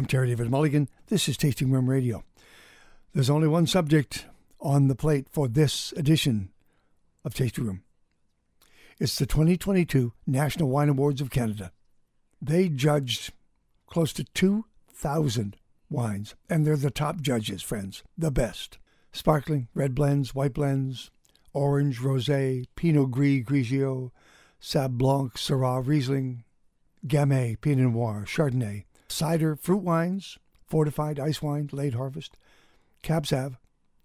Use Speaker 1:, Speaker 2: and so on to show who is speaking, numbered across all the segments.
Speaker 1: I'm Terry David Mulligan. This is Tasting Room Radio. There's only one subject on the plate for this edition of Tasting Room. It's the 2022 National Wine Awards of Canada. They judged close to 2,000 wines, and they're the top judges, friends, the best. Sparkling, red blends, white blends, orange, rosé, Pinot Gris, Grigio, Sauv Blanc, Syrah, Riesling, Gamay, Pinot Noir, Chardonnay, cider, fruit wines, fortified ice wine, late harvest, Cab Sauv,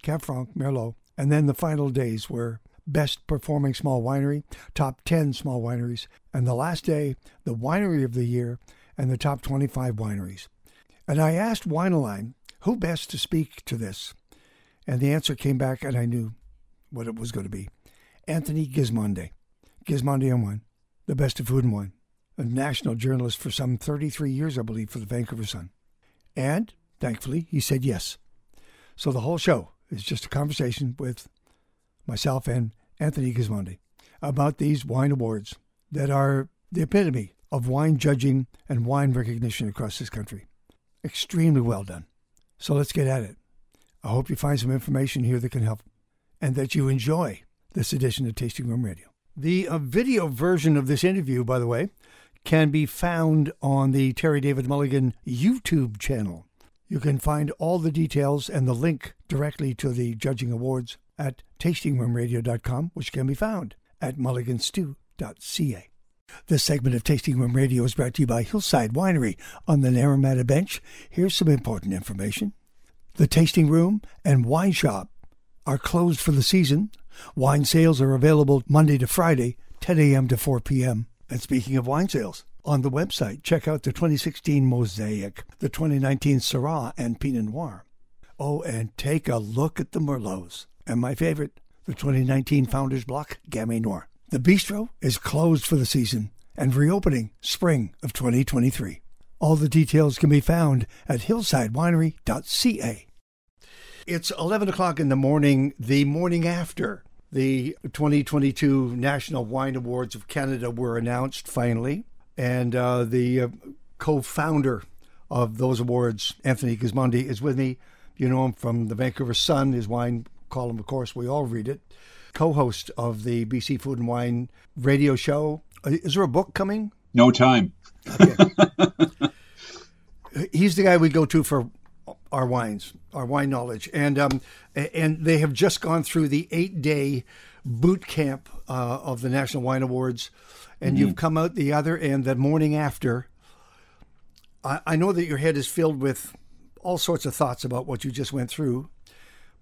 Speaker 1: Cab Franc, Merlot, and then the final days were best performing small winery, top 10 small wineries, and the last day, the winery of the year and the top 25 wineries. And I asked WineAlign who best to speak to this, and the answer came back, and I knew what it was going to be. Anthony Gismondi, Gismondi on Wine, the best of food and wine, a national journalist for some 33 years, I believe, for the Vancouver Sun. And thankfully, he said yes. So the whole show is just a conversation with myself and Anthony Gismondi about these wine awards that are the epitome of wine judging and wine recognition across this country. Extremely well done. So let's get at it. I hope you find some information here that can help and that you enjoy this edition of Tasting Room Radio. The uh, video version of this interview, by the way, can be found on the Terry David Mulligan YouTube channel. You can find all the details and the link directly to the judging awards at tastingroomradio.com, which can be found at mulliganstew.ca. This segment of Tasting Room Radio is brought to you by Hillside Winery on the Naramata Bench. Here's some important information. The tasting room and wine shop are closed for the season. Wine sales are available Monday to Friday, 10 a.m. to 4 p.m. And speaking of wine sales, on the website, check out the 2016 Mosaic, the 2019 Syrah and Pinot Noir. Oh, and take a look at the Merlots. And my favorite, the 2019 Founders Block Gamay Noir. The bistro is closed for the season and reopening spring of 2023. All the details can be found at hillsidewinery.ca. It's 11 o'clock in the morning, the morning after the 2022 National Wine Awards of Canada were announced finally. And uh, the uh, co founder of those awards, Anthony Gismondi, is with me. You know him from the Vancouver Sun, his wine column, of course, we all read it. Co host of the BC Food and Wine radio show. Uh, is there a book coming?
Speaker 2: No time. Okay.
Speaker 1: He's the guy we go to for our wines, our wine knowledge, and um, and they have just gone through the eight day boot camp uh, of the National Wine Awards, and mm-hmm. you've come out the other end the morning after. I, I know that your head is filled with all sorts of thoughts about what you just went through,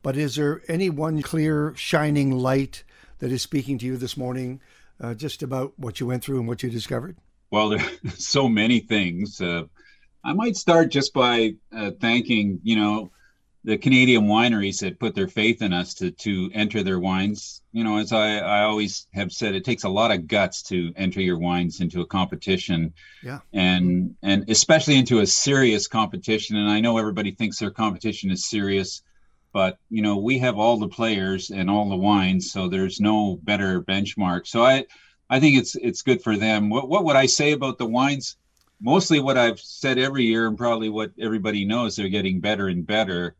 Speaker 1: but is there any one clear shining light that is speaking to you this morning, uh, just about what you went through and what you discovered?
Speaker 2: Well, there's so many things. Uh, I might start just by uh, thanking, you know, the Canadian wineries that put their faith in us to to enter their wines. You know, as I, I always have said, it takes a lot of guts to enter your wines into a competition.
Speaker 1: Yeah.
Speaker 2: And and especially into a serious competition. And I know everybody thinks their competition is serious, but you know, we have all the players and all the wines, so there's no better benchmark. So I I think it's it's good for them. What what would I say about the wines? Mostly what I've said every year, and probably what everybody knows, they're getting better and better.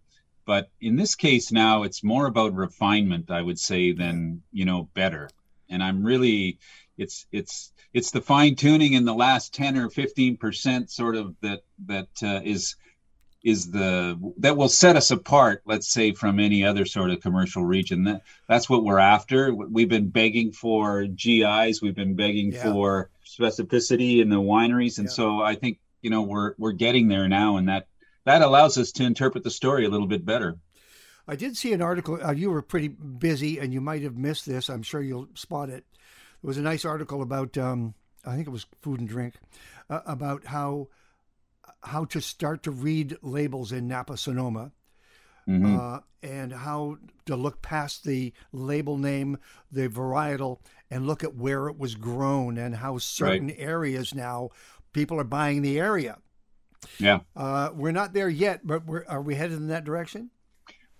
Speaker 2: But in this case now, it's more about refinement, I would say, than you know better. And I'm really, it's it's it's the fine tuning in the last ten or fifteen percent, sort of that that uh, is is the that will set us apart let's say from any other sort of commercial region that that's what we're after we've been begging for GIs we've been begging yeah. for specificity in the wineries and yeah. so i think you know we're we're getting there now and that that allows us to interpret the story a little bit better
Speaker 1: i did see an article uh, you were pretty busy and you might have missed this i'm sure you'll spot it it was a nice article about um, i think it was food and drink uh, about how how to start to read labels in Napa Sonoma. Mm-hmm. Uh, and how to look past the label name, the varietal, and look at where it was grown and how certain right. areas now people are buying the area.
Speaker 2: Yeah.
Speaker 1: Uh, we're not there yet, but we're, are we headed in that direction?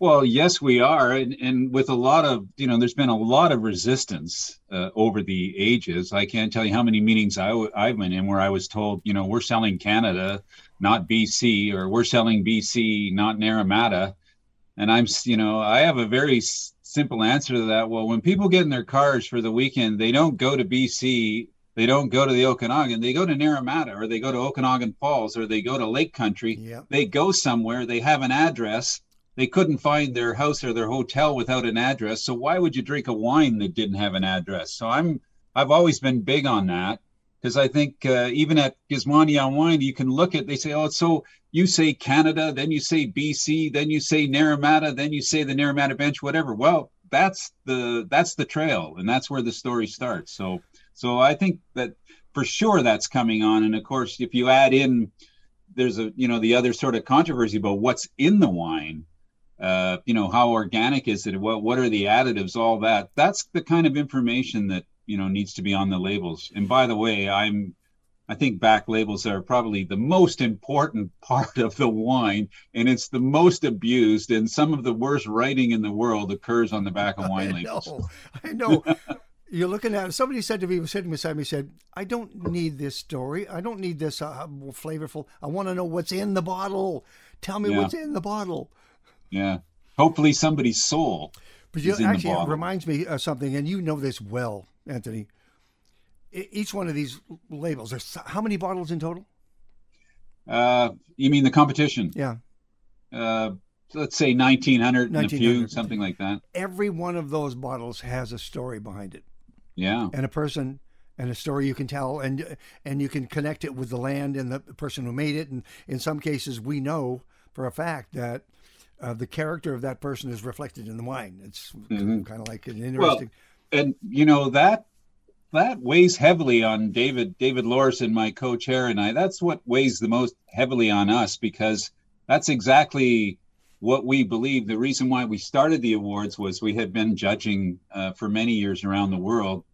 Speaker 2: Well, yes, we are, and, and with a lot of you know, there's been a lot of resistance uh, over the ages. I can't tell you how many meetings I w- I've been in where I was told, you know, we're selling Canada, not BC, or we're selling BC, not Naramata, and I'm, you know, I have a very simple answer to that. Well, when people get in their cars for the weekend, they don't go to BC they don't go to the Okanagan. They go to Naramata or they go to Okanagan Falls or they go to Lake Country.
Speaker 1: Yep.
Speaker 2: They go somewhere. They have an address. They couldn't find their house or their hotel without an address. So why would you drink a wine that didn't have an address? So I'm I've always been big on that because I think uh, even at Gismondi on Wine, you can look at they say, oh, so you say Canada, then you say BC, then you say Naramata, then you say the Naramata Bench, whatever. Well, that's the that's the trail, and that's where the story starts. So so I think that for sure that's coming on. And of course, if you add in, there's a you know the other sort of controversy about what's in the wine. Uh, you know how organic is it? What what are the additives? All that. That's the kind of information that you know needs to be on the labels. And by the way, I'm I think back labels are probably the most important part of the wine, and it's the most abused. And some of the worst writing in the world occurs on the back of wine
Speaker 1: I
Speaker 2: labels.
Speaker 1: know. I know. You're looking at. Somebody said to me, was sitting beside me, said, I don't need this story. I don't need this uh, flavorful. I want to know what's in the bottle. Tell me
Speaker 2: Yeah.
Speaker 1: what's in the bottle.
Speaker 2: Yeah. Hopefully somebody's soul.
Speaker 1: But you
Speaker 2: is in the
Speaker 1: actually, it reminds me of something, and you know this well, Anthony. Each one of these labels, there's how many bottles in total?
Speaker 2: Uh, you mean the competition?
Speaker 1: Yeah.
Speaker 2: Uh, let's say 1900 and a few, something like that.
Speaker 1: Every one of those bottles has a story behind it.
Speaker 2: Yeah.
Speaker 1: and a person and a story you can tell and and you can connect it with the land and the person who made it and in some cases we know for a fact that uh, the character of that person is reflected in the wine it's
Speaker 2: Mhm.
Speaker 1: kind of like an
Speaker 2: Well,
Speaker 1: interesting
Speaker 2: and you know that that weighs heavily on David David Lawrason, my co-chair, and I. That's what weighs the most heavily on us because that's exactly what we believe. The reason why we started the awards was we had been judging uh, for many years around the world.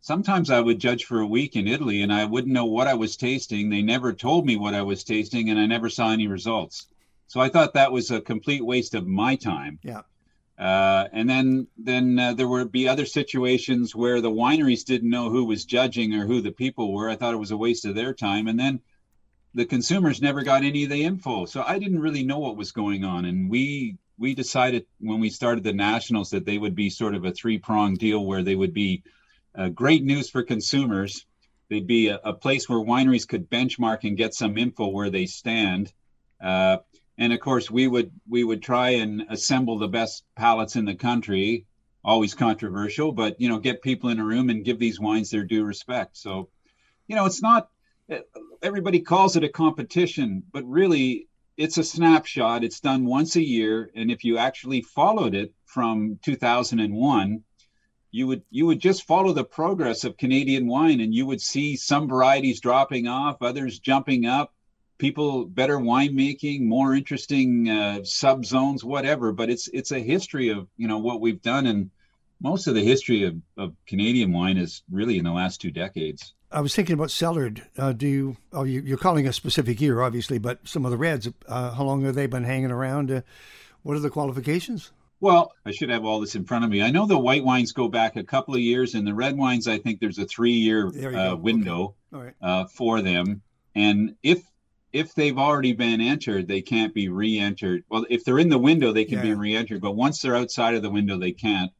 Speaker 2: Sometimes I would judge for a week in Italy, and I wouldn't know what I was tasting. They never told me what I was tasting, and I never saw any results. So I thought that was a complete waste of my time.
Speaker 1: yeah
Speaker 2: Uh, and then then uh, there would be other situations where the wineries didn't know who was judging or who the people were. I thought it was a waste of their time. And then the consumers never got any of the info, so I didn't really know what was going on. And we we decided when we started the nationals that they would be sort of a three pronged deal where they would be uh, great news for consumers. They'd be a, a place where wineries could benchmark and get some info where they stand. And of course we would we would try and assemble the best palates in the country. Always controversial but you know get people in a room and give these wines their due respect. So you know it's not everybody calls it a competition but really it's a snapshot. It's done once a year. And if you actually followed it from 2001 you would you would just follow the progress of Canadian wine and you would see some varieties dropping off others jumping up people better winemaking, more interesting uh, sub zones, whatever. But it's it's a history of you know what we've done, and most of the history of, of Canadian wine is really in the last two decades.
Speaker 1: I was thinking about Cellard. Uh, do you? Oh, you, you're calling a specific year, obviously, but some of the reds. Uh, how long have they been hanging around? Uh, what are the qualifications?
Speaker 2: Well, I should have all this in front of me. I know the white wines go back a couple of years, and the red wines, I think there's a three-year uh,
Speaker 1: go.
Speaker 2: window
Speaker 1: right.
Speaker 2: uh, for them. And if if they've already been entered, they can't be re-entered. Well, if they're in the window, they can be re-entered, but once they're outside of the window, they can't.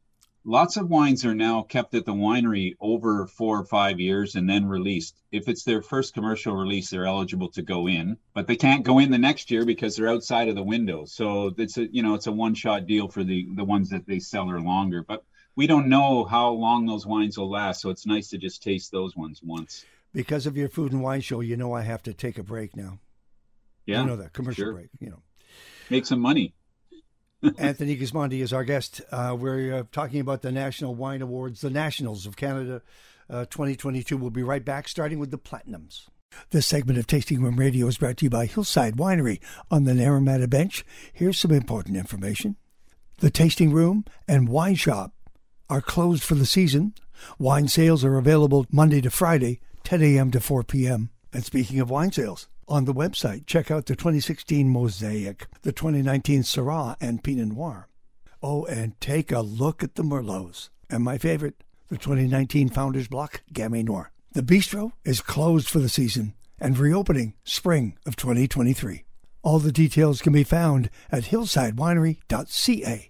Speaker 2: Lots of wines are now kept at the winery over four or five years and then released. If it's their first commercial release, they're eligible to go in, but they can't go in the next year because they're outside of the window. So it's a you know it's a one-shot deal for the the ones that they sell are longer. But we don't know how long those wines will last, so it's nice to just taste those ones once.
Speaker 1: Because of your food and wine show, you know I have to take a break now.
Speaker 2: Yeah,
Speaker 1: you know that commercial
Speaker 2: sure.
Speaker 1: break. You know.
Speaker 2: make some money.
Speaker 1: Anthony Gismondi is our guest. Uh, we're uh, talking about the National Wine Awards, the Nationals of Canada uh, 2022. We'll be right back, starting with the Platinums. This segment of Tasting Room Radio is brought to you by Hillside Winery on the Naramata Bench. Here's some important information. The Tasting Room and Wine Shop are closed for the season. Wine sales are available Monday to Friday, 10 a.m. to 4 p.m. And speaking of wine sales, on the website, check out the 2016 Mosaic, the 2019 Syrah and Pinot Noir, Oh, and take a look at the Merlots. And my favorite, the 2019 Founders Block Gamay Noir. The bistro is closed for the season and reopening spring of 2023. All the details can be found at hillsidewinery.ca.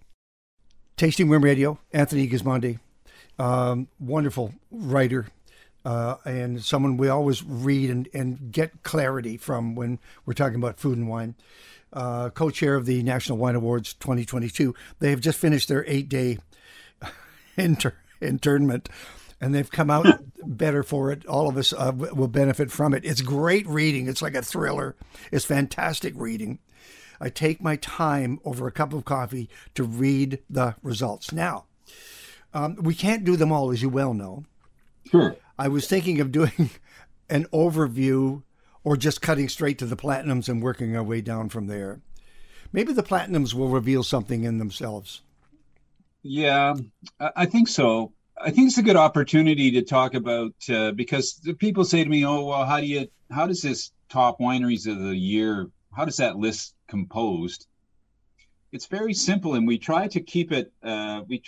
Speaker 1: Tasting Room Radio, Anthony Gismondi, um, wonderful writer, uh, and someone we always read and, and get clarity from when we're talking about food and wine. Uh, co chair of the National Wine Awards 2022. They have just finished their eight day inter- internment and they've come out better for it. All of us uh, will benefit from it. It's great reading. It's like a thriller. It's fantastic reading. I take my time over a cup of coffee to read the results. Now, um, we can't do them all, as you well know.
Speaker 2: Sure.
Speaker 1: I was thinking of doing an overview or just cutting straight to the platinums and working our way down from there. Maybe the platinums will reveal something in themselves.
Speaker 2: Yeah, I think so. I think it's a good opportunity to talk about uh, because people say to me, "Oh, well, how do you how does this top wineries of the year how does that list composed?" It's very simple, and we try to keep it. Uh, we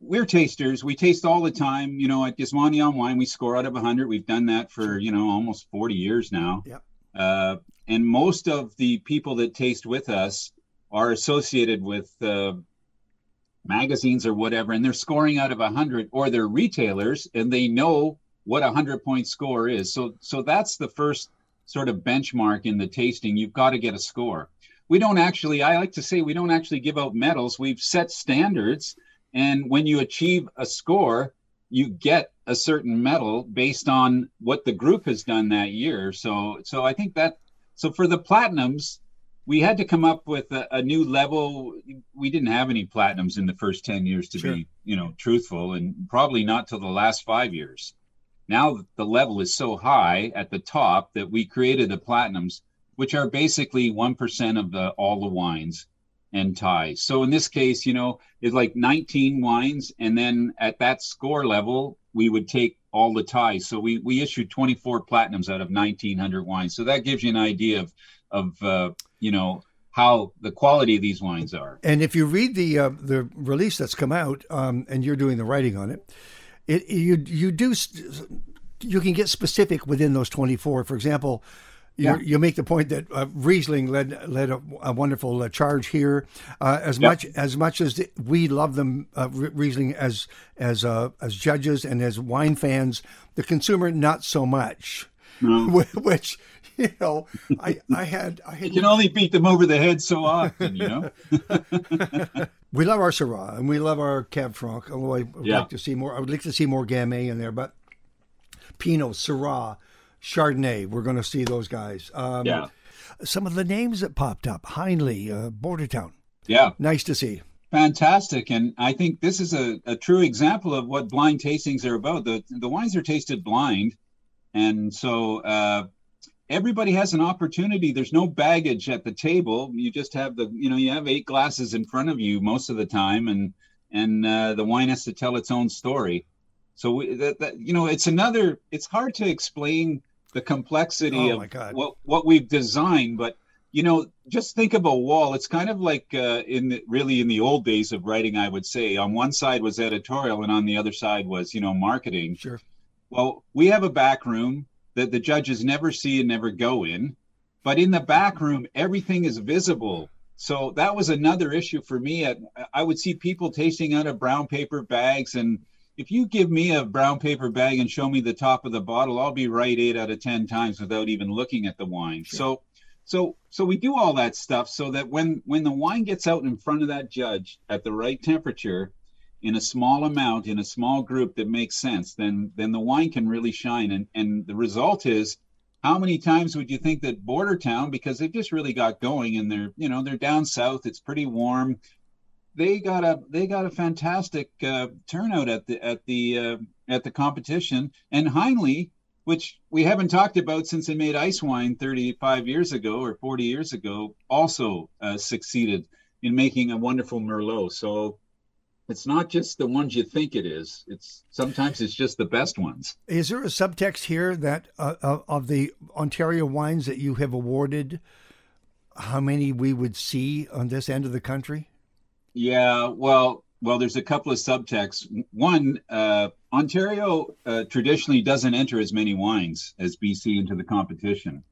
Speaker 2: we're tasters. We taste all the time. You know, at Gismondi on Wine, we score out of 100. We've done that for you know almost 40 years now.
Speaker 1: Yep.
Speaker 2: Uh, and most of the people that taste with us are associated with uh, magazines or whatever, and they're scoring out of 100, or they're retailers and they know what a 100 point score is. So, so that's the first sort of benchmark in the tasting. You've got to get a score. We don't actually, I like to say, we don't actually give out medals. We've set standards. And when you achieve a score, you get a certain medal based on what the group has done that year. So, so I think that, so for the platinums, we had to come up with a, a, new level. We didn't have any platinums in the first 10 years to sure. be, you know, truthful, and probably not till the last five years. Now the level is so high at the top that we created the platinums, which are basically 1% of the all the wines and ties. So in this case, you know, it's like 19 wines, and then at that score level, we would take all the ties. So we we issued 24 platinums out of 1900 wines. So that gives you an idea of of uh, you know how the quality of these wines are.
Speaker 1: And if you read the uh, the release that's come out, um, and you're doing the writing on it, it you you do you can get specific within those 24. For example. You, yeah. you make the point that uh, Riesling led led a, a wonderful uh, charge here. Uh, as much as much as the, we love them, uh, Riesling as as uh, as judges and as wine fans, the consumer not so much. No. Which you know, I, I had, I had.
Speaker 2: You can only beat them over the head so often, you know.
Speaker 1: we love our Syrah and we love our Cab Franc. Although I would yeah. like to see more, I would like to see more Gamay in there. But Pinot, Syrah, Chardonnay, we're going to see those guys.
Speaker 2: Um, yeah.
Speaker 1: Some of the names that popped up: Heinle, uh, Bordertown.
Speaker 2: Yeah.
Speaker 1: Nice to see.
Speaker 2: Fantastic, and I think this is a, a true example of what blind tastings are about. The the wines are tasted blind, and so uh, everybody has an opportunity there's no baggage at the table you just have the you know you have eight glasses in front of you most of the time and and uh, the wine has to tell its own story so we, that, that you know it's another it's hard to explain the complexity
Speaker 1: oh
Speaker 2: of what what we've designed but you know just think of a wall it's kind of like uh, in the, really in the old days of writing i would say on one side was editorial and on the other side was you know marketing
Speaker 1: sure
Speaker 2: well we have a back room that the judges never see and never go in. But in the back room, everything is visible. So that was another issue for me. I would see people tasting out of brown paper bags. And if you give me a brown paper bag and show me the top of the bottle, I'll be right eight out of 10 times without even looking at the wine. Sure. So, so, so we do all that stuff so that when, when the wine gets out in front of that judge at the right temperature, in a small amount in a small group that makes sense then then the wine can really shine and and the result is how many times would you think that Bordertown because they've just really got going and they're you know they're down south it's pretty warm they got a they got a fantastic uh, turnout at the at the uh, at the competition and Heinle which we haven't talked about since they made ice wine 35 years ago or 40 years ago also uh, succeeded in making a wonderful merlot so it's not just the ones you think it is. It's sometimes it's just the best ones.
Speaker 1: Is there a subtext here that uh, of the Ontario wines that you have awarded, how many we would see on this end of the country?
Speaker 2: Yeah, well, well, there's a couple of subtexts. One, uh, Ontario uh, traditionally doesn't enter as many wines as BC into the competition.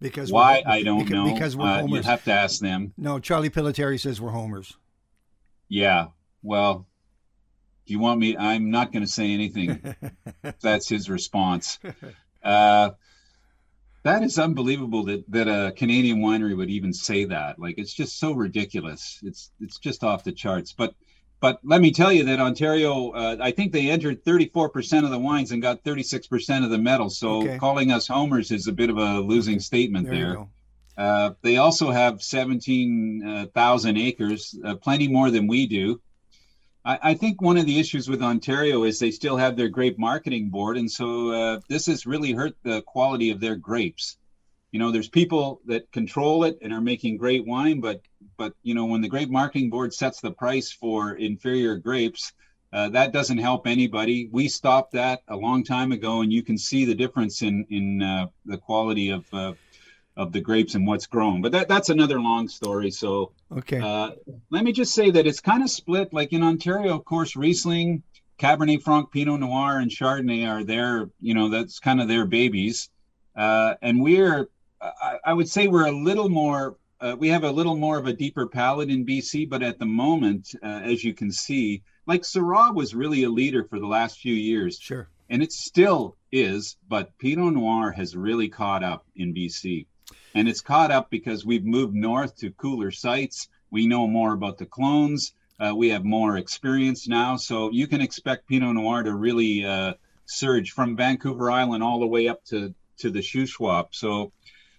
Speaker 1: Because
Speaker 2: why I don't
Speaker 1: because,
Speaker 2: know.
Speaker 1: Because we're
Speaker 2: uh,
Speaker 1: homers.
Speaker 2: You have to ask them.
Speaker 1: No, Charlie Pillitteri says we're homers.
Speaker 2: Yeah. Well, do you want me? I'm not going to say anything. That's his response. Uh, that is unbelievable that, that a Canadian winery would even say that. Like it's just so ridiculous. It's it's just off the charts. But but let me tell you that Ontario, uh, I think they entered 34% of the wines and got 36% of the medals. So
Speaker 1: Okay.
Speaker 2: calling us homers is a bit of a losing statement
Speaker 1: There
Speaker 2: there. Uh, they also have 17,000 acres, uh, plenty more than we do. I, I think one of the issues with Ontario is they still have their grape marketing board, and so uh, this has really hurt the quality of their grapes. You know, there's people that control it and are making great wine, but but you know, when the grape marketing board sets the price for inferior grapes, uh, that doesn't help anybody. We stopped that a long time ago, and you can see the difference in in uh, the quality of uh, of the grapes and what's grown. But that that's another long story. So
Speaker 1: Okay.
Speaker 2: uh, let me just say that it's kind of split. Like in Ontario, of course, Riesling, Cabernet Franc, Pinot Noir, and Chardonnay are their, you know, that's kind of their babies. Uh, and we're, I, I would say we're a little more, uh, we have a little more of a deeper palate in BC, but at the moment, uh, as you can see, like Syrah was really a leader for the last few years
Speaker 1: sure.
Speaker 2: and it still is, but Pinot Noir has really caught up in BC. And it's caught up because we've moved north to cooler sites. We know more about the clones. Uh, we have more experience now. So you can expect Pinot Noir to really uh, surge from Vancouver Island all the way up to, to the Shuswap. So,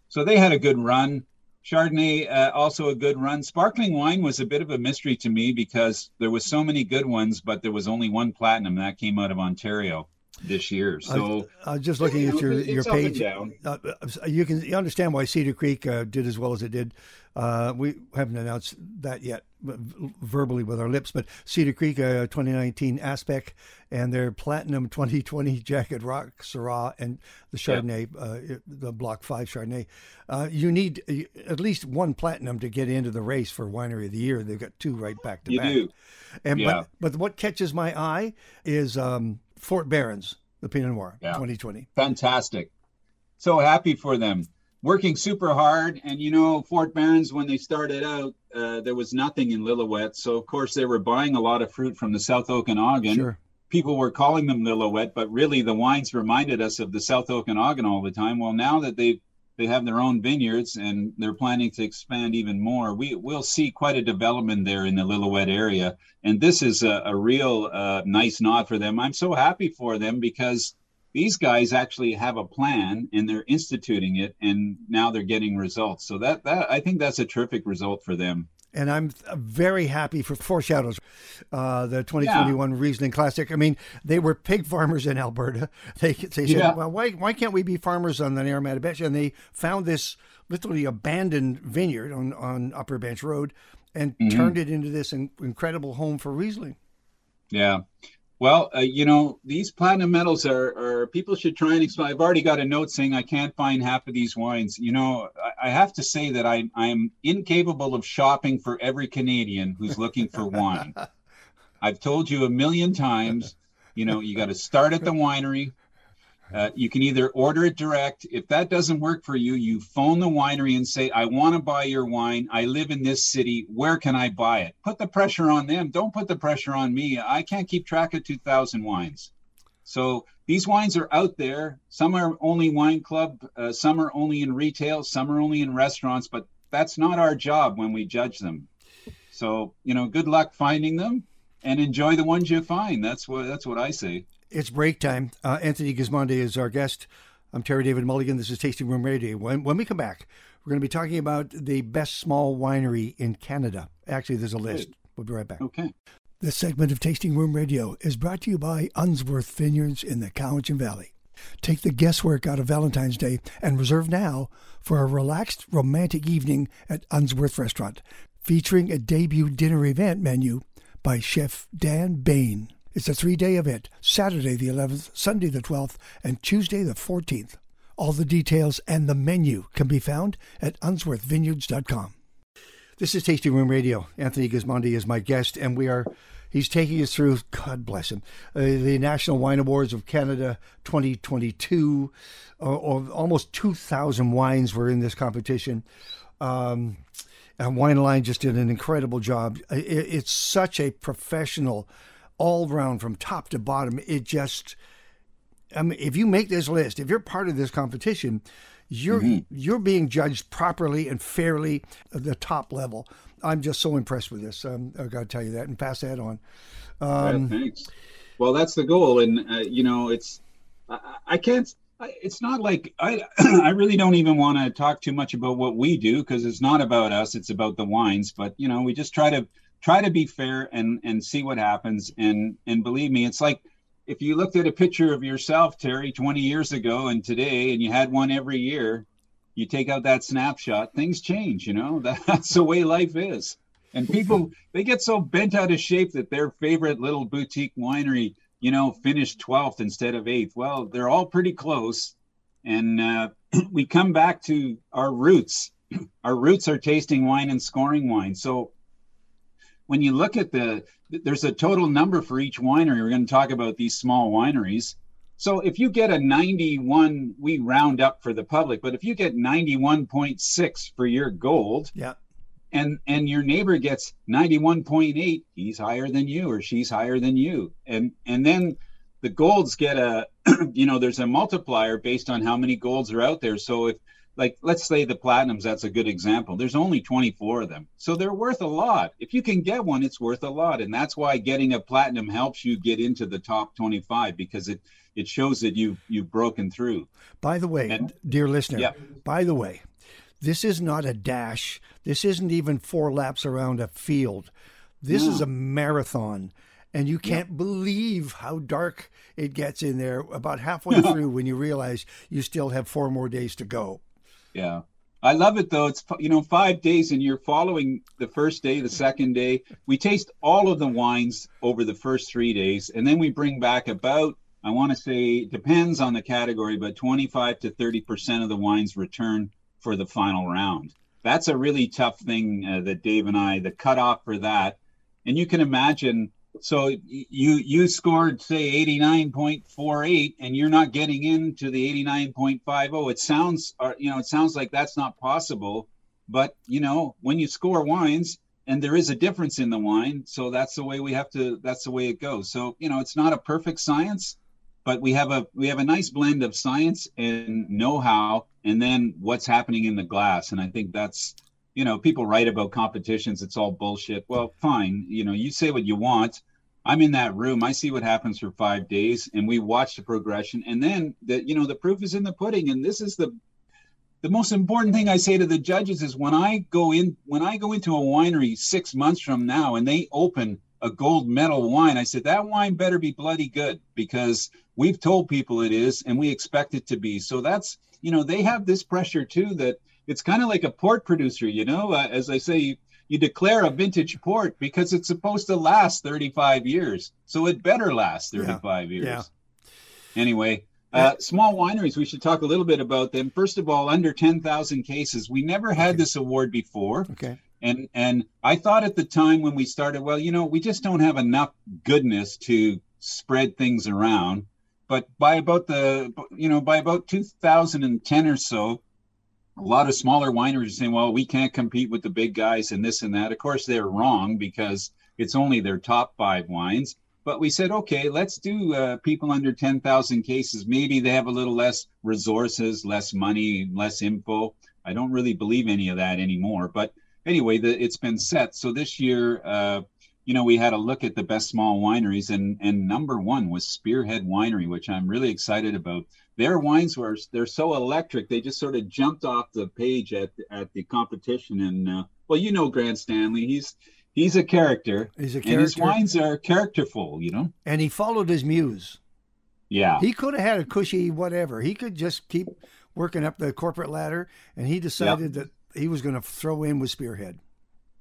Speaker 2: so they had a good run. Chardonnay uh, also a good run. Sparkling wine was a bit of a mystery to me because there was so many good ones, but there was only one platinum that came out of Ontario this year. So
Speaker 1: I was just looking
Speaker 2: you
Speaker 1: at your your page.
Speaker 2: down.
Speaker 1: Uh, you can you understand why Cedar Creek uh, did as well as it did. Uh, we haven't announced that yet verbally with our lips, but Cedar Creek uh, 2019 Aspect and their Platinum 2020 Jacket Rock Syrah and the Chardonnay, uh, the Block 5 Chardonnay. Uh, you need uh, at least one Platinum to get into the race for Winery of the Year. They've got two right back to
Speaker 2: You
Speaker 1: back.
Speaker 2: do.
Speaker 1: And
Speaker 2: Yeah.
Speaker 1: but, but what catches my eye is um, Fort Berens, the Pinot Noir
Speaker 2: Yeah.
Speaker 1: 2020.
Speaker 2: fantastic. So happy for them. Working super hard. And, you know, Fort Berens, when they started out, uh, there was nothing in Lillooet. So, of course, they were buying a lot of fruit from the South Okanagan.
Speaker 1: Sure.
Speaker 2: People were calling them Lillooet, but really the wines reminded us of the South Okanagan all the time. Well, now that they they have their own vineyards and they're planning to expand even more, we will see quite a development there in the Lillooet area. And this is a, a real uh, nice nod for them. I'm so happy for them because these guys actually have a plan and they're instituting it and now they're getting results so that that i think that's a terrific result for them
Speaker 1: and I'm very happy for Four Shadows, uh, the 2021 Riesling Classic. I mean, they were pig farmers in Alberta. They they said,
Speaker 2: Yeah.
Speaker 1: well, why why can't we be farmers on the Naramata Bench? And they found this literally abandoned vineyard on on Upper Bench Road and
Speaker 2: Mm-hmm.
Speaker 1: turned it into this in- incredible home for Riesling.
Speaker 2: yeah well uh, you know these platinum medals are, are people should try and explain i've already got a note saying i can't find half of these wines you know i, I have to say that i i'm incapable of shopping for every canadian who's looking for wine I've told you a million times, you know, you got to start at the winery. Uh, you can either order it direct. If that doesn't work for you, you phone the winery and say, I want to buy your wine. I live in this city. Where can I buy it? Put the pressure on them. Don't put the pressure on me. I can't keep track of 2,000 wines. So these wines are out there. Some are only wine club, uh, some are only in retail, some are only in restaurants, but that's not our job when we judge them. So, you know, good luck finding them and enjoy the ones you find. That's what that's what I say.
Speaker 1: It's break time. Uh, Anthony Gismondi is our guest. I'm Terry David Mulligan. This is Tasting Room Radio. When, when we come back, we're going to be talking about the best small winery in Canada. Actually, there's a list. We'll be right back.
Speaker 2: Okay.
Speaker 1: This segment of Tasting Room Radio is brought to you by Unsworth Vineyards in the Cowichan Valley. Take the guesswork out of Valentine's Day and reserve now for a relaxed, romantic evening at Unsworth Restaurant, featuring a debut dinner event menu by Chef Dan Bain. It's a three day event Saturday the 11th, Sunday the 12th, and Tuesday the 14th. All the details and the menu can be found at unsworthvineyards.com. This is Tasting Room Radio. Anthony Gismondi is my guest, and we are. He's taking us through. God bless him. Uh, the National Wine Awards of Canada 2022. Uh, almost 2,000 wines were in this competition. Um, and WineAlign just did an incredible job. It, it's such a professional, all round from top to bottom. It just. I mean, if you make this list, if you're part of this competition, you're mm-hmm. you're being judged properly and fairly at the top level. I'm just so impressed with this. Um, I got to tell you that and pass that on.
Speaker 2: Um, yeah, thanks. Well, that's the goal, and uh, you know, it's I, I can't. I, it's not like I. I really don't even want to talk too much about what we do because it's not about us. It's about the wines. But you know, we just try to try to be fair and and see what happens. And and believe me, it's like if you looked at a picture of yourself, Terry, 20 years ago and today, and you had one every year, you take out that snapshot, things change, you know, that's the way life is. And people, they get so bent out of shape that their favorite little boutique winery, you know, finished 12th instead of 8th. Well, they're all pretty close. And uh, we come back to our roots. Our roots are tasting wine and scoring wine. So when you look at the there's a total number for each winery. We're going to talk about these small wineries. So if you get a 91, we round up for the public, but if you get 91.6 for your gold,
Speaker 1: yeah,
Speaker 2: and and your neighbor gets 91.8, he's higher than you or she's higher than you, and and then the golds get a, you know, there's a multiplier based on how many golds are out there. So if like let's say the platinums that's a good example. There's only 24 of them. So they're worth a lot. If you can get one it's worth a lot. And that's why getting a platinum helps you get into the top 25 because it it shows that you you've broken through.
Speaker 1: By the way and, dear listener yeah. by the way this is not a dash. This isn't even four laps around a field. This no. is a marathon. And you can't yeah. believe how dark it gets in there about halfway through when you realize you still have four more days to go
Speaker 2: yeah. I love it though. It's you know five days, and you're following the first day, the second day. We taste all of the wines over the first three days, and then we bring back about I want to say depends on the category, but 25 to 30 percent of the wines return for the final round. That's a really tough thing uh, that Dave and I the cutoff for that, and you can imagine so you you scored say 89.48 and you're not getting into the 89.50 it sounds uh, you know it sounds like that's not possible but you know when you score wines and there is a difference in the wine so that's the way we have to that's the way it goes. So you know it's not a perfect science but we have a we have a nice blend of science and know-how and then what's happening in the glass and i think that's you know, people write about competitions. It's all bullshit. Well, fine. You know, you say what you want. I'm in that room. I see what happens for five days, and we watch the progression. And then the, you know, the proof is in the pudding. And this is the the most important thing I say to the judges is when I go in when I go into a winery six months from now and they open a gold medal wine, I said that wine better be bloody good because we've told people it is and we expect it to be. So that's you know they have this pressure too that it's kind of like a port producer, you know. Uh, as I say, you, you declare a vintage port because it's supposed to last 35 years, so it better last 35
Speaker 1: yeah.
Speaker 2: years.
Speaker 1: Yeah.
Speaker 2: Anyway, uh, small wineries, we should talk a little bit about them. First of all, under 10,000 cases. We never had okay. this award before.
Speaker 1: Okay.
Speaker 2: And and I thought at the time when we started, well, you know, we just don't have enough goodness to spread things around. But by about the, you know, by about 2010 or so, a lot of smaller wineries are saying, well, we can't compete with the big guys and this and that. Of course, they're wrong because it's only their top five wines. But we said, okay, let's do uh, people under 10,000 cases. Maybe they have a little less resources, less money, less info. I don't really believe any of that anymore. But anyway, the, it's been set. So this year, uh, you know, we had a look at the best small wineries, and and number one was Spearhead Winery, which I'm really excited about. Their wines were they're so electric; they just sort of jumped off the page at at the competition. And uh, well, you know, Grant Stanley, he's he's a character.
Speaker 1: He's a character.
Speaker 2: And his wines are characterful, you know.
Speaker 1: And he followed his muse.
Speaker 2: Yeah.
Speaker 1: He could have had a cushy whatever. He could just keep working up the corporate ladder, and he decided yep. that he was going to throw in with Spearhead.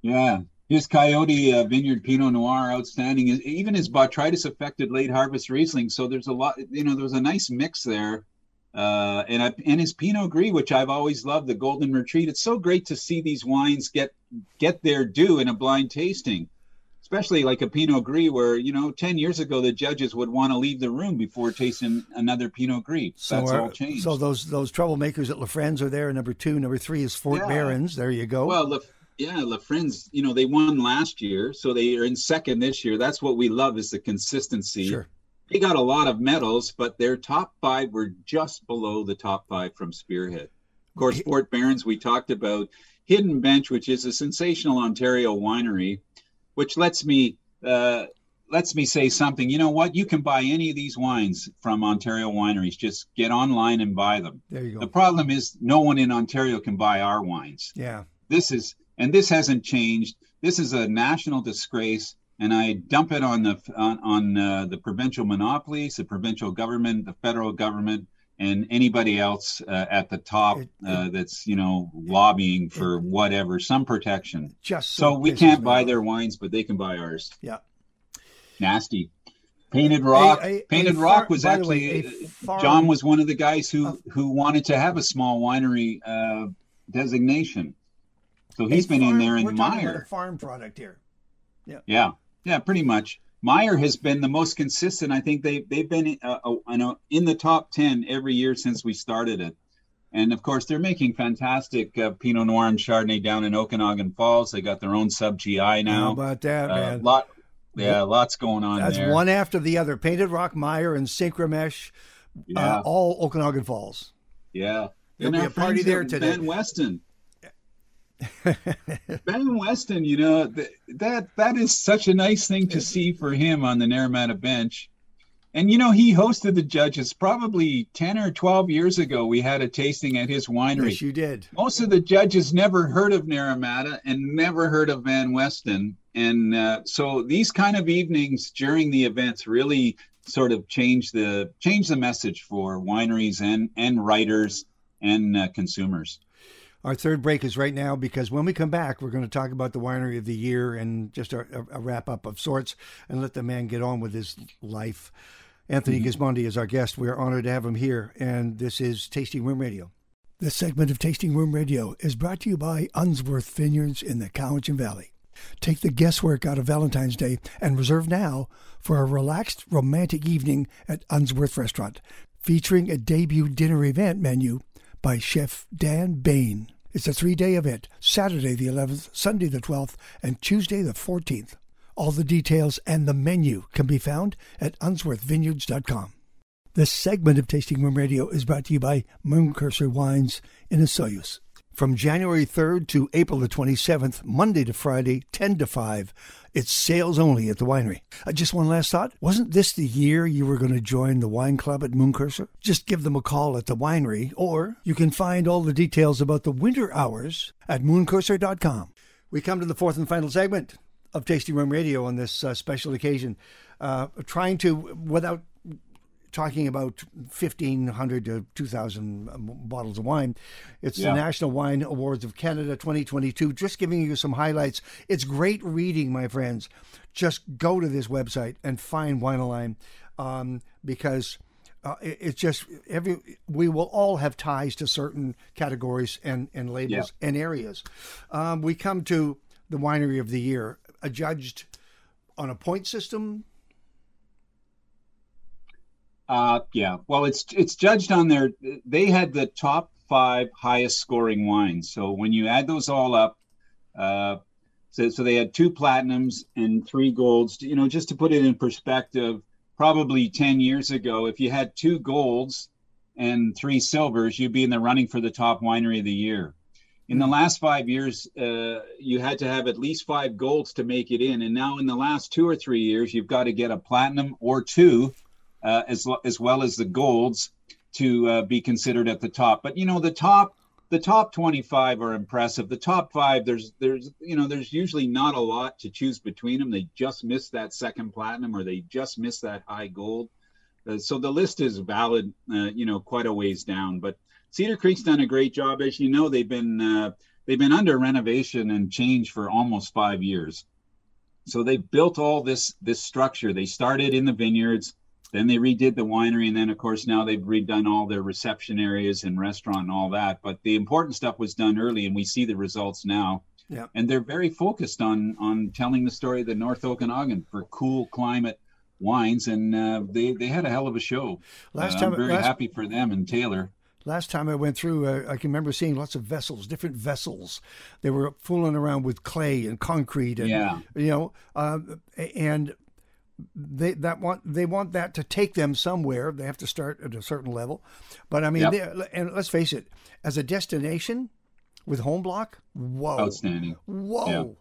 Speaker 2: Yeah, his Coyote uh, Vineyard Pinot Noir outstanding. Even his botrytis affected late harvest Riesling. So there's a lot, you know, there's a nice mix there. Uh, and I, and his Pinot Gris, which I've always loved, the Golden Retreat. It's so great to see these wines get get their due in a blind tasting, especially like a Pinot Gris, where you know ten years ago the judges would want to leave the room before tasting another Pinot Gris. So That's all changed.
Speaker 1: So those those troublemakers at La Frenz are there. Number two, number three is Fort yeah. Berens. There you go.
Speaker 2: Well, yeah, La Frenz, you know they won last year, so they are in second this year. That's what we love is the consistency.
Speaker 1: Sure
Speaker 2: they got a lot of medals, but their top five were just below the top five from Spearhead. Of course, Fort Berens, we talked about Hidden Bench, which is a sensational Ontario winery, which lets me uh, lets me say something. You know what? You can buy any of these wines from Ontario wineries. Just get online and buy them.
Speaker 1: There you go.
Speaker 2: The problem is no one in Ontario can buy our wines.
Speaker 1: Yeah.
Speaker 2: This is and this hasn't changed. This is a national disgrace and I dump it on the on, on uh, the provincial monopolies, the provincial government, the federal government, and anybody else uh, at the top it, it, uh, that's you know lobbying for it, whatever some protection.
Speaker 1: Just
Speaker 2: so, so we can't buy their wines, but they can buy ours.
Speaker 1: Yeah,
Speaker 2: nasty. Painted Rock. A, a, Painted a Rock was actually way, farm, John was one of the guys who uh, who wanted to have a small winery uh, designation. So he's been farm, in there in
Speaker 1: we're
Speaker 2: Meyer.
Speaker 1: farm product here.
Speaker 2: Yeah. Yeah. Yeah, pretty much. Meyer has been the most consistent. I think they they've been uh, uh, in the top ten every year since we started it. And of course, they're making fantastic uh, Pinot Noir and Chardonnay down in Okanagan Falls. They got their own sub GI now.
Speaker 1: How about that, uh, man?
Speaker 2: Lot, yeah, lots going on.
Speaker 1: That's
Speaker 2: there.
Speaker 1: one after the other. Painted Rock, Meyer, and Synchromesh, uh, yeah. all Okanagan Falls.
Speaker 2: Yeah,
Speaker 1: there'll and be a party there today.
Speaker 2: Van Westen. Van Westen, you know th- that that is such a nice thing to see for him on the Naramata bench. And you know he hosted the judges probably ten or twelve years ago. We had a tasting at his winery.
Speaker 1: Yes, you did.
Speaker 2: Most of the judges never heard of Naramata and never heard of Van Westen, and uh, so these kind of evenings during the events really sort of change the change the message for wineries and and writers and uh, consumers.
Speaker 1: Our third break is right now because when we come back, we're going to talk about the winery of the year and just a, a wrap up of sorts and let the man get on with his life. Anthony mm-hmm. Gismondi is our guest. We are honored to have him here, and this is Tasting Room Radio. This segment of Tasting Room Radio is brought to you by Unsworth Vineyards in the Cowichan Valley. Take the guesswork out of Valentine's Day and reserve now for a relaxed, romantic evening at Unsworth Restaurant, featuring a debut dinner event menu by Chef Dan Bain. It's a three day event Saturday the 11th, Sunday the 12th, and Tuesday the 14th. All the details and the menu can be found at unsworthvineyards.com. This segment of Tasting Room Radio is brought to you by Moon Curser Wines in Osoyoos from January 3rd to April the 27th, Monday to Friday, 10 to 5. It's sales only at the winery. Uh, just one last thought. Wasn't this the year you were going to join the wine club at Moon Curser? Just give them a call at the winery, or you can find all the details about the winter hours at mooncurser.com. We come to the fourth and final segment of Tasty Room Radio on this uh, special occasion, uh, trying to, without talking about 1,500 to 2,000 um, bottles of wine. It's yeah. the National Wine Awards of Canada 2022. Just giving you some highlights. It's great reading, my friends. Just go to this website and find Wine um, because. Uh, it, it's just every we will all have ties to certain categories and, and labels yeah. and areas. Um, we come to the winery of the year, adjudged on a point system,
Speaker 2: uh, yeah. Well, it's it's judged on their. They had the top five highest scoring wines. So when you add those all up, uh, so so they had two platinums and three golds. You know, just to put it in perspective, probably ten years ago, if you had two golds and three silvers, you'd be in the running for the top winery of the year. In the last five years, uh, you had to have at least five golds to make it in, and now in the last two or three years, you've got to get a platinum or two uh, as as well as the golds to uh, be considered at the top. But you know, the top the top 25 are impressive. The top five, there's there's you know there's usually not a lot to choose between them. They just missed that second platinum or they just missed that high gold. Uh, so the list is valid, uh, you know, quite a ways down. But Cedar Creek's done a great job, as you know. They've been uh, they've been under renovation and change for almost five years. So they built all this this structure. They started in the vineyards then they redid the winery, and then of course now they've redone all their reception areas and restaurant and all that. But the important stuff was done early, and we see the results now.
Speaker 1: Yeah.
Speaker 2: And they're very focused on on telling the story of the North Okanagan for cool climate wines, and uh, they they had a hell of a show.
Speaker 1: Last
Speaker 2: Uh,
Speaker 1: time,
Speaker 2: I'm very
Speaker 1: last,
Speaker 2: happy for them and Taylor.
Speaker 1: last time I went through, uh, I can remember seeing lots of vessels, different vessels. They were fooling around with clay and concrete, and
Speaker 2: Yeah.
Speaker 1: you know, uh, and they that want they want that to take them somewhere. They have to start at a certain level, but I mean,
Speaker 2: Yep.
Speaker 1: they, and let's face it, as a destination with home block, whoa,
Speaker 2: Outstanding.
Speaker 1: whoa,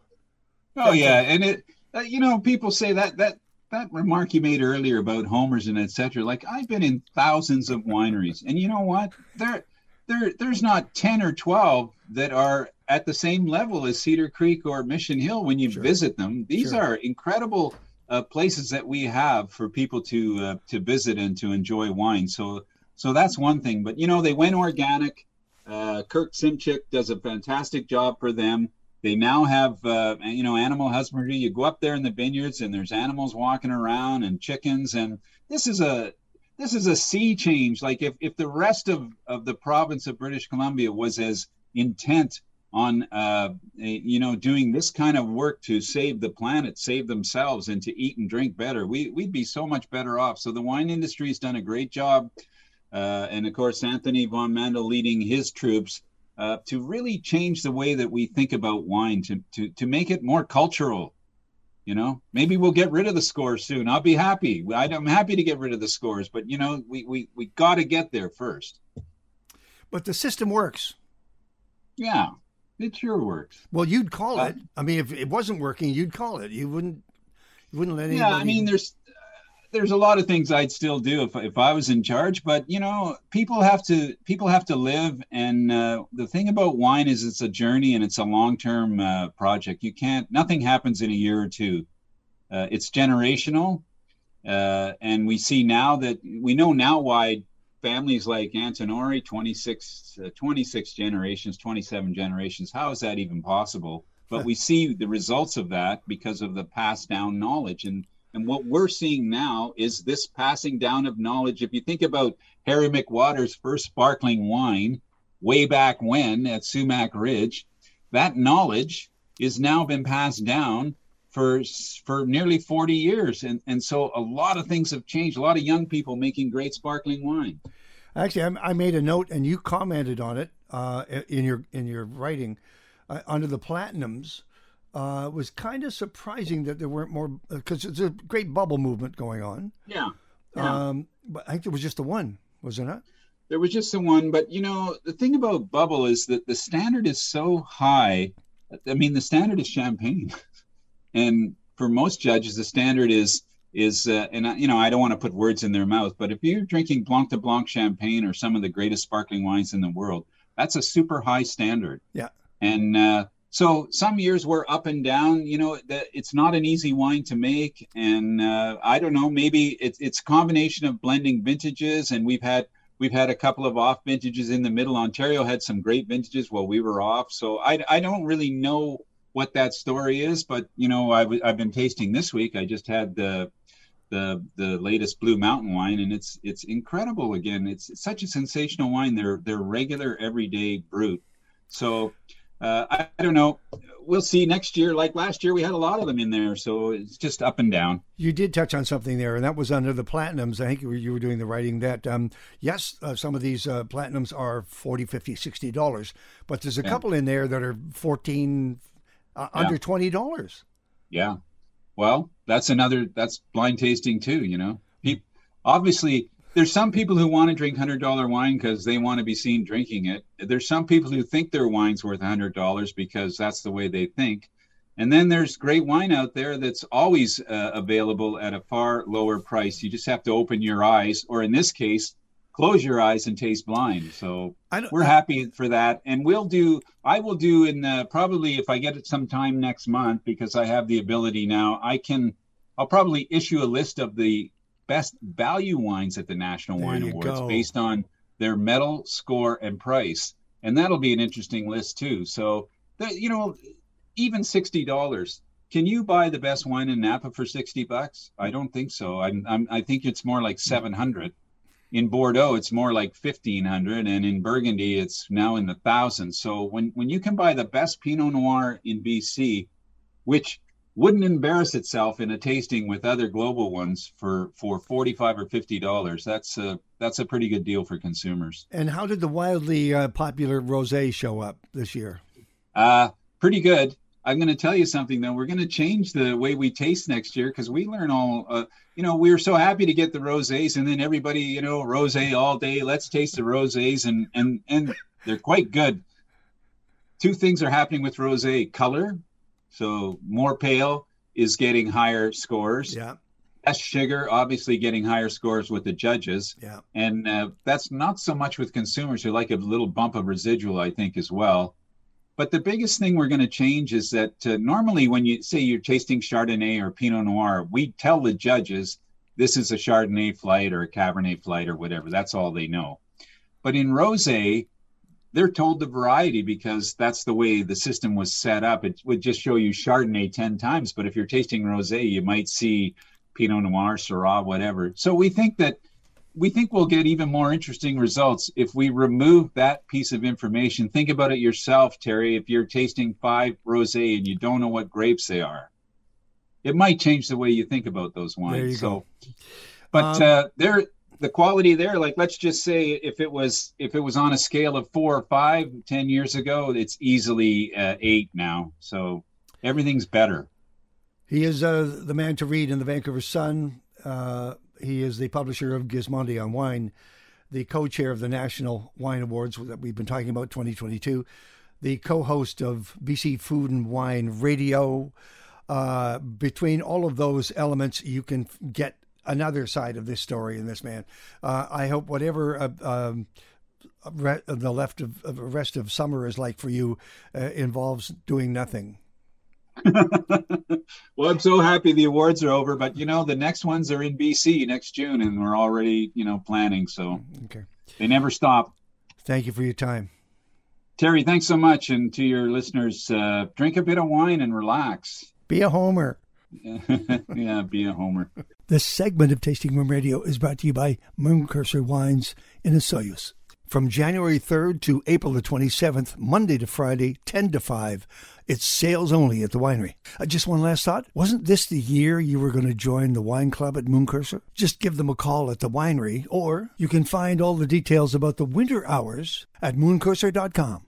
Speaker 2: Oh yeah, and it uh, you know people say that that that remark you made earlier about homers and etc. Like I've been in thousands of wineries, and you know what? There there there's not ten or twelve that are at the same level as Cedar Creek or Mission Hill when you
Speaker 1: Sure.
Speaker 2: visit them. These
Speaker 1: Sure.
Speaker 2: are incredible uh, places that we have for people to uh, to visit and to enjoy wine. So so that's one thing. But you know they went organic. Uh, Kirk Simchick does a fantastic job for them they now have uh, you know animal husbandry you go up there in the vineyards and there's animals walking around and chickens and this is a this is a sea change like if, if the rest of, of the province of british columbia was as intent on uh, you know doing this kind of work to save the planet save themselves and to eat and drink better. We, we'd be so much better off. So the wine industry's done a great job uh, and of course anthony von mandl leading his troops uh, to really change the way that we think about wine to, to to make it more cultural you know? Maybe we'll get rid of the scores soon. I'll be happy. I'm happy to get rid of the scores but you know we we, we got to get there first.
Speaker 1: But the system works.
Speaker 2: yeah it sure works
Speaker 1: Well, you'd call
Speaker 2: Uh,
Speaker 1: it. I mean, if it wasn't working, you'd call it. You wouldn't. You wouldn't let anybody.
Speaker 2: yeah i mean there's there's a lot of things i'd still do if, if i was in charge but you know people have to people have to live and uh, the thing about wine is it's a journey and it's a long-term uh, project you can't nothing happens in a year or two uh, it's generational uh, and we see now that we know now why families like antinori 26 uh, 26 generations 27 generations how is that even possible but we see the results of that because of the passed down knowledge and and what we're seeing now is this passing down of knowledge. If you think about Harry McWatters' first sparkling wine way back when at Sumac Ridge, that knowledge is now been passed down for for nearly 40 years. And and so a lot of things have changed. A lot of young people making great sparkling wine.
Speaker 1: Actually, I, I made a note, and you commented on it uh, in your in your writing uh, under the platinums. Uh, was kind of surprising that there weren't more because it's a great bubble movement going on.
Speaker 2: Yeah. yeah.
Speaker 1: Um, but I think there was just the one, was there not?
Speaker 2: There was just the one, but you know, the thing about bubble is that the standard is so high. I mean, the standard is champagne, and for most judges, the standard is is uh, and I, you know, I don't want to put words in their mouth, but if you're drinking Blanc de Blanc champagne or some of the greatest sparkling wines in the world, that's a super high standard.
Speaker 1: Yeah.
Speaker 2: And uh, so some years we're up and down. You know, that it's not an easy wine to make, and uh, I don't know. Maybe it's it's a combination of blending vintages, and we've had we've had a couple of off vintages in the middle. Ontario had some great vintages while we were off, so I I don't really know what that story is, but you know, I w- I've been tasting this week. I just had the the the latest Blue Mountain wine, and it's it's incredible. Again, it's, it's such a sensational wine. They're they're regular everyday brut. So uh, I, I don't know. We'll see next year. Like last year, we had a lot of them in there, so it's just up and down.
Speaker 1: You did touch on something there, and that was under the platinums. I think you were, you were doing the writing that, um, yes, uh, some of these uh, platinums are 40 50 $60, but there's a
Speaker 2: Yeah.
Speaker 1: couple in there that are 14 uh,
Speaker 2: Yeah.
Speaker 1: under $20.
Speaker 2: Yeah. Well, that's another. That's blind tasting too. You know, obviously there's some people who want to drink hundred dollar wine because they want to be seen drinking it. There's some people who think their wine's worth hundred dollars because that's the way they think. And then there's great wine out there that's always uh, available at a far lower price. You just have to open your eyes, or in this case, close your eyes and taste blind. So we're happy for that and we'll do i will do in uh, probably if i get it sometime next month because i have the ability now i can i'll probably issue a list of the best value wines at the national
Speaker 1: There
Speaker 2: wine awards
Speaker 1: go.
Speaker 2: based on their medal score and price and that'll be an interesting list too so the- you know even $60 can you buy the best wine in Napa for 60 bucks? I don't think so. I'm, I'm I think it's more like 700. In Bordeaux, it's more like 1500, and in Burgundy, it's now in the thousands. So when when you can buy the best Pinot Noir in BC, which wouldn't embarrass itself in a tasting with other global ones for for 45 or 50 dollars that's a that's a pretty good deal for consumers.
Speaker 1: And how did the wildly uh, popular rosé show up this year?
Speaker 2: Uh pretty good i'm going to tell you something though we're going to change the way we taste next year because we learn all uh, you know we were so happy to get the rosés and then everybody you know rosé all day let's taste the rosés and and and they're quite good two things are happening with rosé color so more pale is getting higher scores.
Speaker 1: Yeah.
Speaker 2: Less sugar, obviously getting higher scores with the judges.
Speaker 1: Yeah.
Speaker 2: And uh, that's not so much with consumers who like a little bump of residual, I think, as well. But the biggest thing we're going to change is that uh, normally when you say you're tasting Chardonnay or Pinot Noir, we tell the judges this is a Chardonnay flight or a Cabernet flight or whatever. That's all they know. But in rosé, they're told the variety because that's the way the system was set up. It would just show you Chardonnay 10 times, but if you're tasting rosé, you might see Pinot Noir, Syrah, whatever. So we think that we think we'll get even more interesting results if we remove that piece of information. Think about it yourself, Terry. If you're tasting five rosé and you don't know what grapes they are, it might change the way you think about those wines. so, go. but um, uh, there the quality there like let's just say if it was if it was on a scale of four or five ten years ago it's easily uh, eight now so everything's better
Speaker 1: he is uh, the man to read in the vancouver sun uh, he is the publisher of gismondi on wine the co-chair of the national wine awards that we've been talking about 2022 the co-host of bc food and wine radio uh, between all of those elements you can get another side of this story in this man. Uh, I hope whatever uh, um, the left of, of, rest of summer is like for you uh, involves doing nothing.
Speaker 2: well, I'm so happy the awards are over, but you know the next ones are in BC next June, and we're already you know planning. So
Speaker 1: okay,
Speaker 2: they never stop.
Speaker 1: Thank you for your time.
Speaker 2: Terry, thanks so much. And to your listeners, uh, drink a bit of wine and relax.
Speaker 1: Be a homer.
Speaker 2: yeah, be a homer.
Speaker 1: This segment of Tasting Room Radio is brought to you by Moon Curser Wines in Osoyoos. From January 3rd to April the 27th, Monday to Friday, 10 to 5, it's sales only at the winery. Uh, just one last thought. Wasn't this the year you were going to join the wine club at Moon Curser? Just give them a call at the winery, or you can find all the details about the winter hours at mooncurser.com.